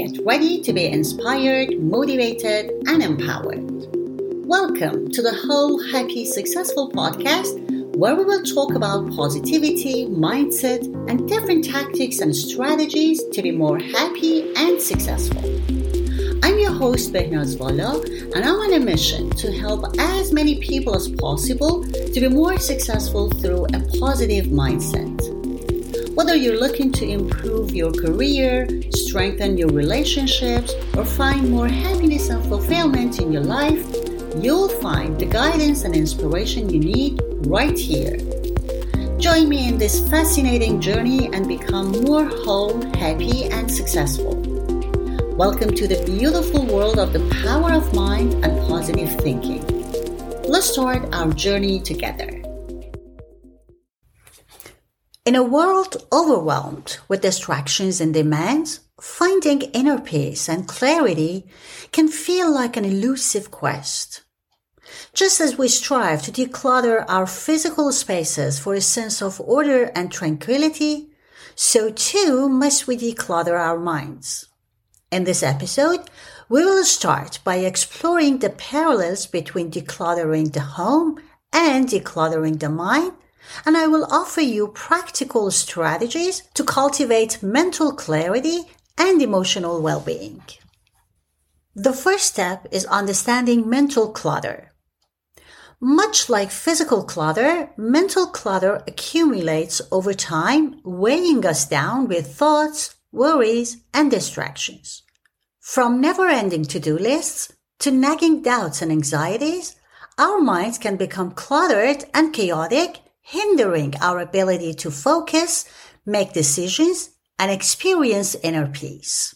Get ready to be inspired, motivated, and empowered. Welcome to the Whole Happy Successful podcast, where we will talk about positivity, mindset, and different tactics and strategies to be more happy and successful. I'm your host, Behnaz Vala, and I'm on a mission to help as many people as possible to be more successful through a positive mindset. Whether you're looking to improve your career, strengthen your relationships, or find more happiness and fulfillment in your life, you'll find the guidance and inspiration you need right here. Join me in this fascinating journey and become more whole, happy, and successful. Welcome to the beautiful world of the power of mind and positive thinking. Let's start our journey together. In a world overwhelmed with distractions and demands, finding inner peace and clarity can feel like an elusive quest. Just as we strive to declutter our physical spaces for a sense of order and tranquility, so too must we declutter our minds. In this episode, we will start by exploring the parallels between decluttering the home and decluttering the mind, and I will offer you practical strategies to cultivate mental clarity and emotional well-being. The first step is understanding mental clutter. Much like physical clutter, mental clutter accumulates over time, weighing us down with thoughts, worries, and distractions. From never ending to do lists to nagging doubts and anxieties, our minds can become cluttered and chaotic, hindering our ability to focus, make decisions, and experience inner peace.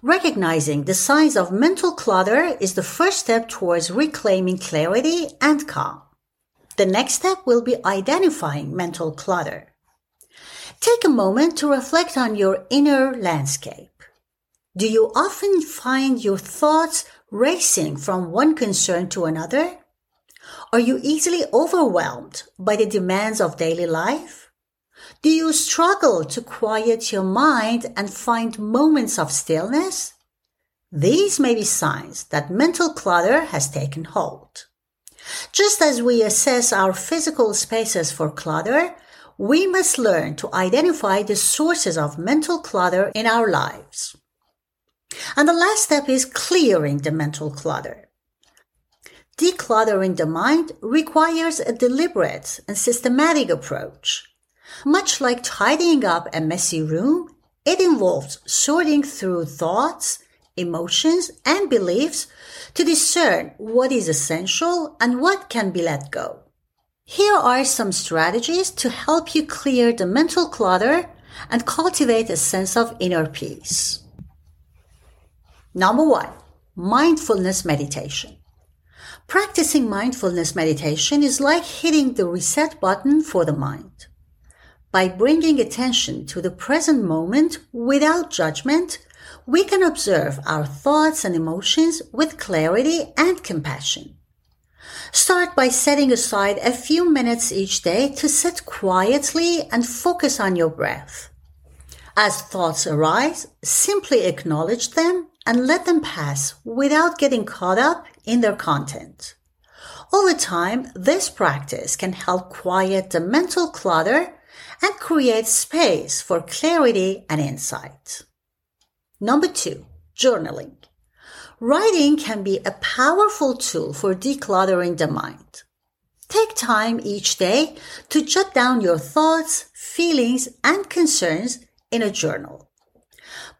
Recognizing the signs of mental clutter is the first step towards reclaiming clarity and calm. The next step will be identifying mental clutter. Take a moment to reflect on your inner landscape. Do you often find your thoughts racing from one concern to another? Are you easily overwhelmed by the demands of daily life? Do you struggle to quiet your mind and find moments of stillness? These may be signs that mental clutter has taken hold. Just as we assess our physical spaces for clutter, we must learn to identify the sources of mental clutter in our lives. And the last step is clearing the mental clutter. Decluttering the mind requires a deliberate and systematic approach. Much like tidying up a messy room, it involves sorting through thoughts, emotions, and beliefs to discern what is essential and what can be let go. Here are some strategies to help you clear the mental clutter and cultivate a sense of inner peace. Number one, mindfulness meditation. Practicing mindfulness meditation is like hitting the reset button for the mind. By bringing attention to the present moment without judgment, we can observe our thoughts and emotions with clarity and compassion. Start by setting aside a few minutes each day to sit quietly and focus on your breath. As thoughts arise, simply acknowledge them and let them pass without getting caught up in their content. Over time, this practice can help quiet the mental clutter and create space for clarity and insight. Number two, journaling. Writing can be a powerful tool for decluttering the mind. Take time each day to jot down your thoughts, feelings, and concerns in a journal.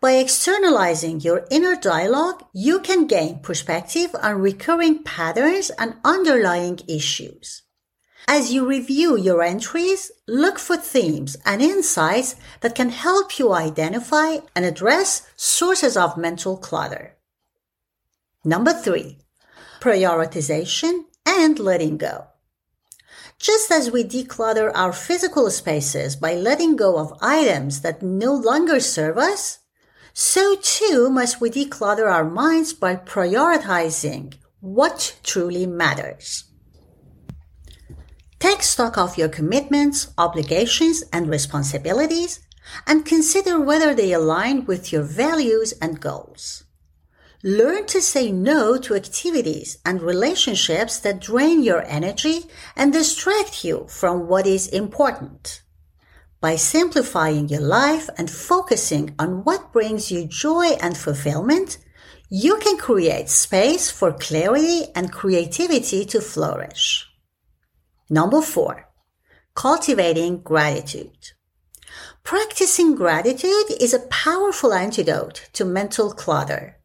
By externalizing your inner dialogue, you can gain perspective on recurring patterns and underlying issues. As you review your entries, look for themes and insights that can help you identify and address sources of mental clutter. Number three, prioritization and letting go. Just as we declutter our physical spaces by letting go of items that no longer serve us, so too must we declutter our minds by prioritizing what truly matters. Take stock of your commitments, obligations, and responsibilities and consider whether they align with your values and goals. Learn to say no to activities and relationships that drain your energy and distract you from what is important. By simplifying your life and focusing on what brings you joy and fulfillment, you can create space for clarity and creativity to flourish. Number four, cultivating gratitude. Practicing gratitude is a powerful antidote to mental clutter.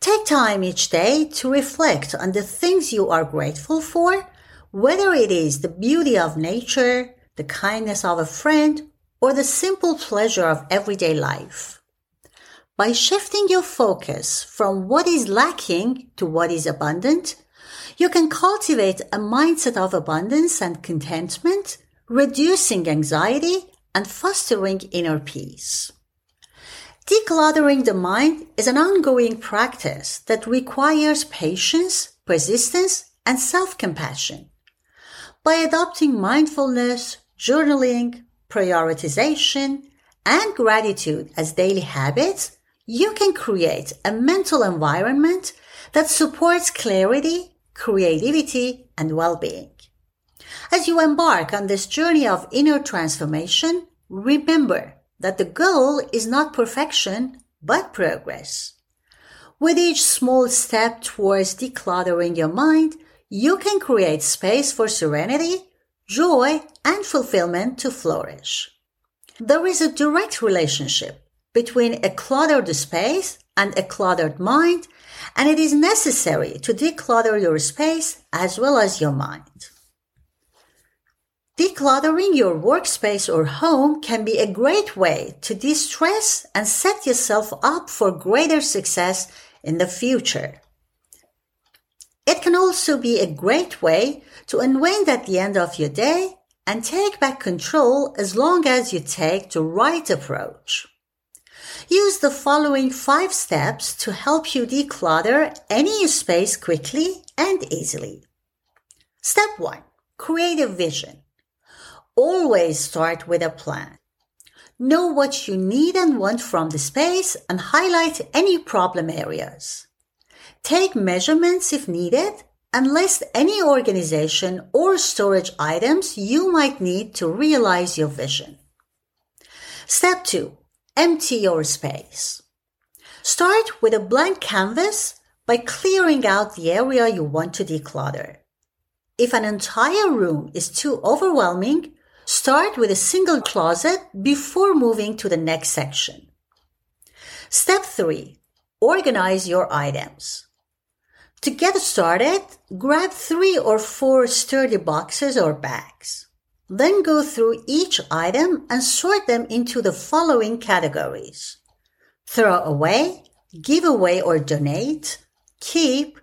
Take time each day to reflect on the things you are grateful for, whether it is the beauty of nature, the kindness of a friend, or the simple pleasure of everyday life. By shifting your focus from what is lacking to what is abundant, you can cultivate a mindset of abundance and contentment, reducing anxiety and fostering inner peace. Decluttering the mind is an ongoing practice that requires patience, persistence, and self-compassion. By adopting mindfulness, journaling, prioritization, and gratitude as daily habits, you can create a mental environment that supports clarity, creativity, and well-being. As you embark on this journey of inner transformation, remember that the goal is not perfection, but progress. With each small step towards decluttering your mind, you can create space for serenity, joy, and fulfillment to flourish. There is a direct relationship between a cluttered space and a cluttered mind, and it is necessary to declutter your space as well as your mind. Decluttering your workspace or home can be a great way to de-stress and set yourself up for greater success in the future. It can also be a great way to unwind at the end of your day and take back control as long as you take the right approach. Use the following five steps to help you declutter any space quickly and easily. Step one, create a vision. Always start with a plan. Know what you need and want from the space and highlight any problem areas. Take measurements if needed and list any organization or storage items you might need to realize your vision. Step 2. Empty your space. Start with a blank canvas by clearing out the area you want to declutter. If an entire room is too overwhelming, Start with a single closet before moving to the next section. Step 3. Organize your items. To get started, grab three or four sturdy boxes or bags. Then go through each item and sort them into the following categories. Throw away, give away or donate, keep.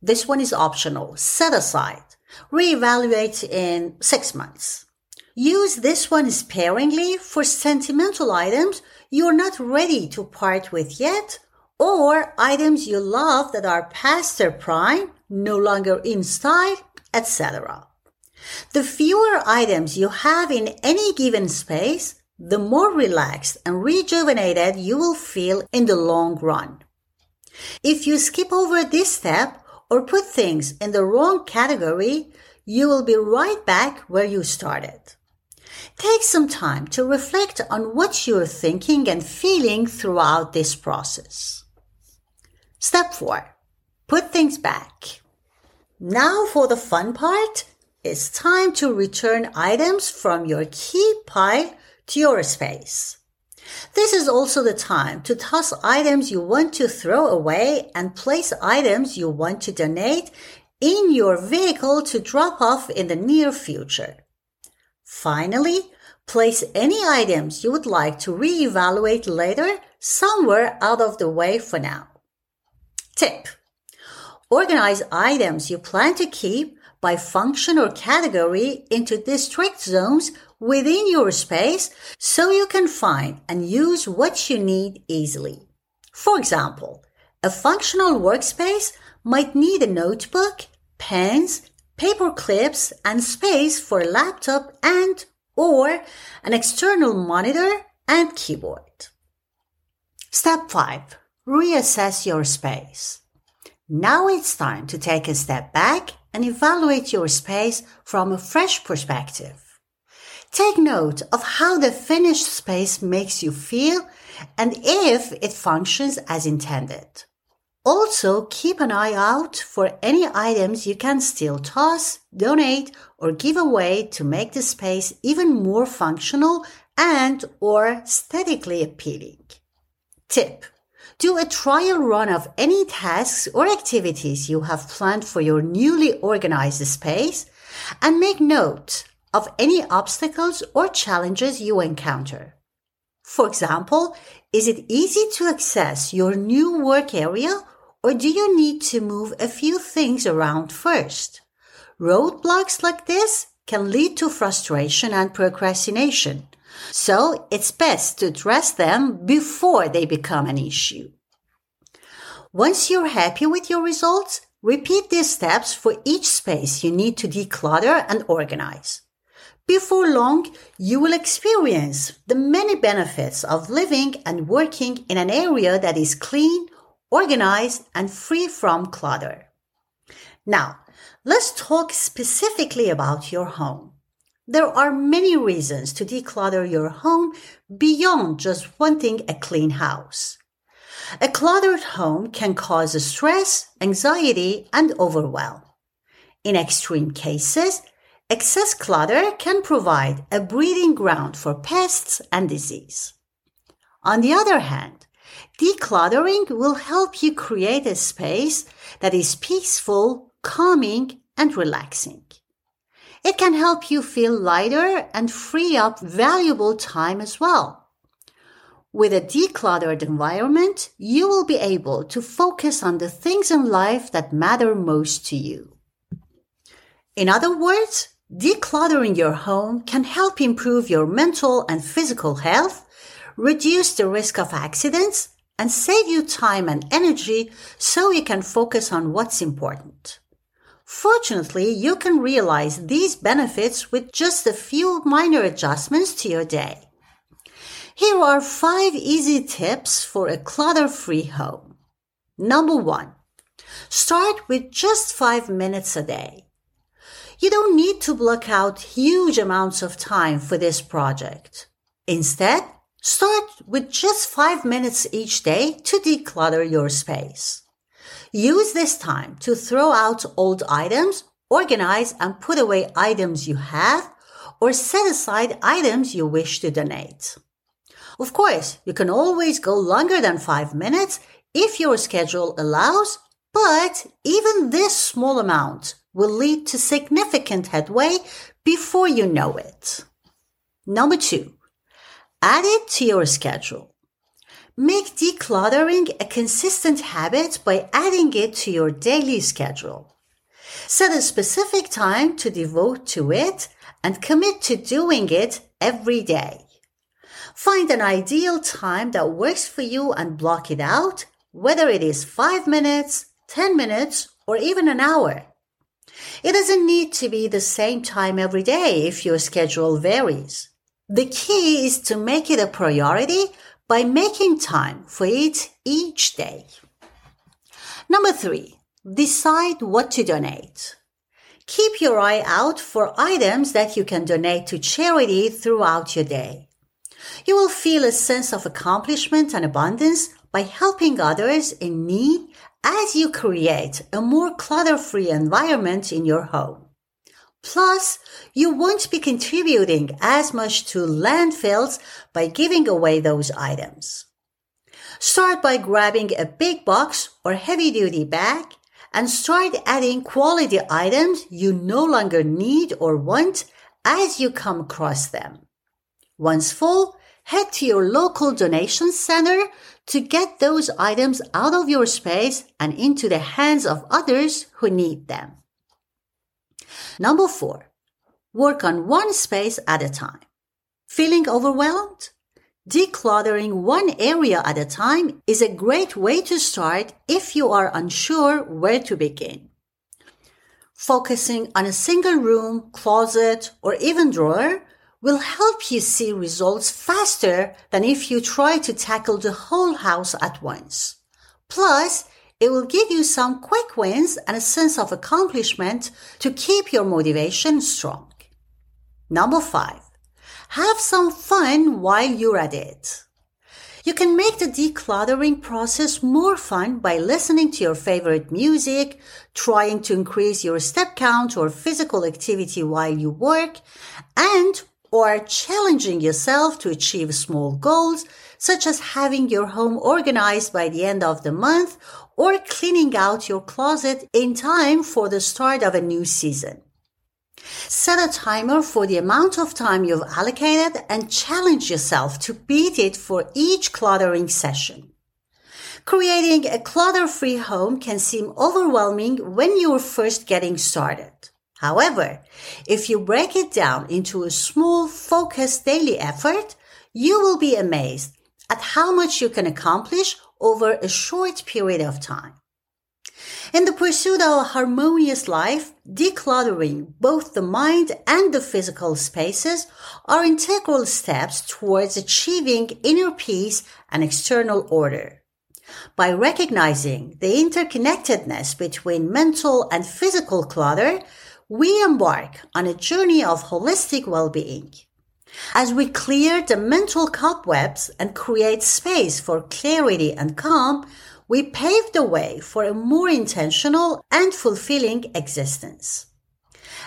This one is optional. Set aside. Reevaluate in six months. Use this one sparingly for sentimental items you're not ready to part with yet or items you love that are past their prime, no longer in style, etc. The fewer items you have in any given space, the more relaxed and rejuvenated you will feel in the long run. If you skip over this step or put things in the wrong category, you will be right back where you started. Take some time to reflect on what you're thinking and feeling throughout this process. Step four, put things back. Now for the fun part. It's time to return items from your key pile to your space. This is also the time to toss items you want to throw away and place items you want to donate in your vehicle to drop off in the near future. Finally, place any items you would like to reevaluate later somewhere out of the way for now. Tip. Organize items you plan to keep by function or category into distinct zones within your space so you can find and use what you need easily. For example, a functional workspace might need a notebook, pens, paper clips, and space for a laptop and or an external monitor and keyboard. Step 5. Reassess your space. Now it's time to take a step back and evaluate your space from a fresh perspective. Take note of how the finished space makes you feel and if it functions as intended. Also, keep an eye out for any items you can still toss, donate, or give away to make the space even more functional and or aesthetically appealing. Tip. Do a trial run of any tasks or activities you have planned for your newly organized space and make note of any obstacles or challenges you encounter. For example, is it easy to access your new work area or do you need to move a few things around first? Roadblocks like this can lead to frustration and procrastination. So it's best to address them before they become an issue. Once you're happy with your results, repeat these steps for each space you need to declutter and organize. Before long, you will experience the many benefits of living and working in an area that is clean, organized, and free from clutter. Now, let's talk specifically about your home. There are many reasons to declutter your home beyond just wanting a clean house. A cluttered home can cause stress, anxiety, and overwhelm. In extreme cases, excess clutter can provide a breeding ground for pests and disease. On the other hand, Decluttering will help you create a space that is peaceful, calming, and relaxing. It can help you feel lighter and free up valuable time as well. With a decluttered environment, you will be able to focus on the things in life that matter most to you. In other words, decluttering your home can help improve your mental and physical health, reduce the risk of accidents, and save you time and energy so you can focus on what's important. Fortunately, you can realize these benefits with just a few minor adjustments to your day. Here are five easy tips for a clutter-free home. Number one, start with just five minutes a day. You don't need to block out huge amounts of time for this project. Instead, Start with just five minutes each day to declutter your space. Use this time to throw out old items, organize and put away items you have, or set aside items you wish to donate. Of course, you can always go longer than five minutes if your schedule allows, but even this small amount will lead to significant headway before you know it. Number two, Add it to your schedule. Make decluttering a consistent habit by adding it to your daily schedule. Set a specific time to devote to it and commit to doing it every day. Find an ideal time that works for you and block it out, whether it is five minutes, 10 minutes, or even an hour. It doesn't need to be the same time every day if your schedule varies. The key is to make it a priority by making time for it each day. Number three, decide what to donate. Keep your eye out for items that you can donate to charity throughout your day. You will feel a sense of accomplishment and abundance by helping others in need as you create a more clutter-free environment in your home. Plus, you won't be contributing as much to landfills by giving away those items. Start by grabbing a big box or heavy duty bag and start adding quality items you no longer need or want as you come across them. Once full, head to your local donation center to get those items out of your space and into the hands of others who need them. Number four, work on one space at a time. Feeling overwhelmed? Decluttering one area at a time is a great way to start if you are unsure where to begin. Focusing on a single room, closet, or even drawer will help you see results faster than if you try to tackle the whole house at once. Plus, it will give you some quick wins and a sense of accomplishment to keep your motivation strong. Number five, have some fun while you're at it. You can make the decluttering process more fun by listening to your favorite music, trying to increase your step count or physical activity while you work, and or challenging yourself to achieve small goals such as having your home organized by the end of the month or cleaning out your closet in time for the start of a new season. Set a timer for the amount of time you've allocated and challenge yourself to beat it for each cluttering session. Creating a clutter-free home can seem overwhelming when you're first getting started. However, if you break it down into a small, focused daily effort, you will be amazed at how much you can accomplish over a short period of time. In the pursuit of a harmonious life, decluttering both the mind and the physical spaces are integral steps towards achieving inner peace and external order. By recognizing the interconnectedness between mental and physical clutter, we embark on a journey of holistic well-being. As we clear the mental cobwebs and create space for clarity and calm, we pave the way for a more intentional and fulfilling existence.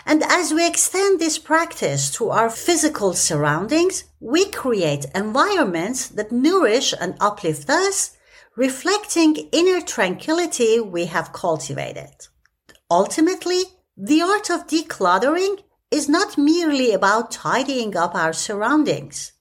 And as we extend this practice to our physical surroundings, we create environments that nourish and uplift us, reflecting inner tranquility we have cultivated. Ultimately, the art of decluttering is not merely about tidying up our surroundings.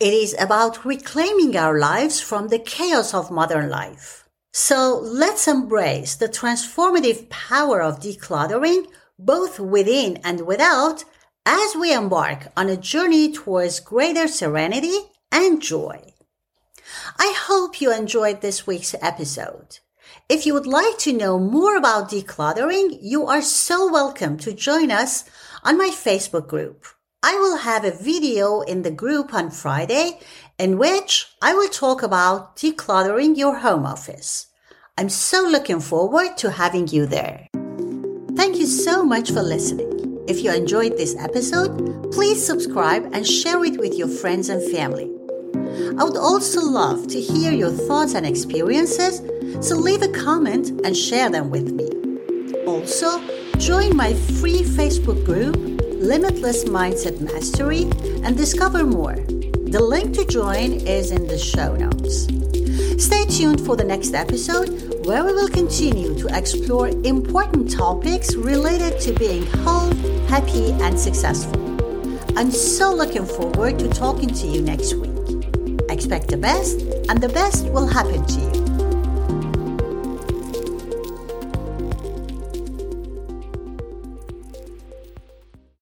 It is about reclaiming our lives from the chaos of modern life. So let's embrace the transformative power of decluttering, both within and without, as we embark on a journey towards greater serenity and joy. I hope you enjoyed this week's episode. If you would like to know more about decluttering, you are so welcome to join us on my Facebook group. I will have a video in the group on Friday in which I will talk about decluttering your home office. I'm so looking forward to having you there. Thank you so much for listening. If you enjoyed this episode, please subscribe and share it with your friends and family. I would also love to hear your thoughts and experiences, so leave a comment and share them with me. Also, join my free Facebook group, Limitless Mindset Mastery, and discover more. The link to join is in the show notes. Stay tuned for the next episode where we will continue to explore important topics related to being whole, happy, and successful. I'm so looking forward to talking to you next week. Expect the best, and the best will happen to you.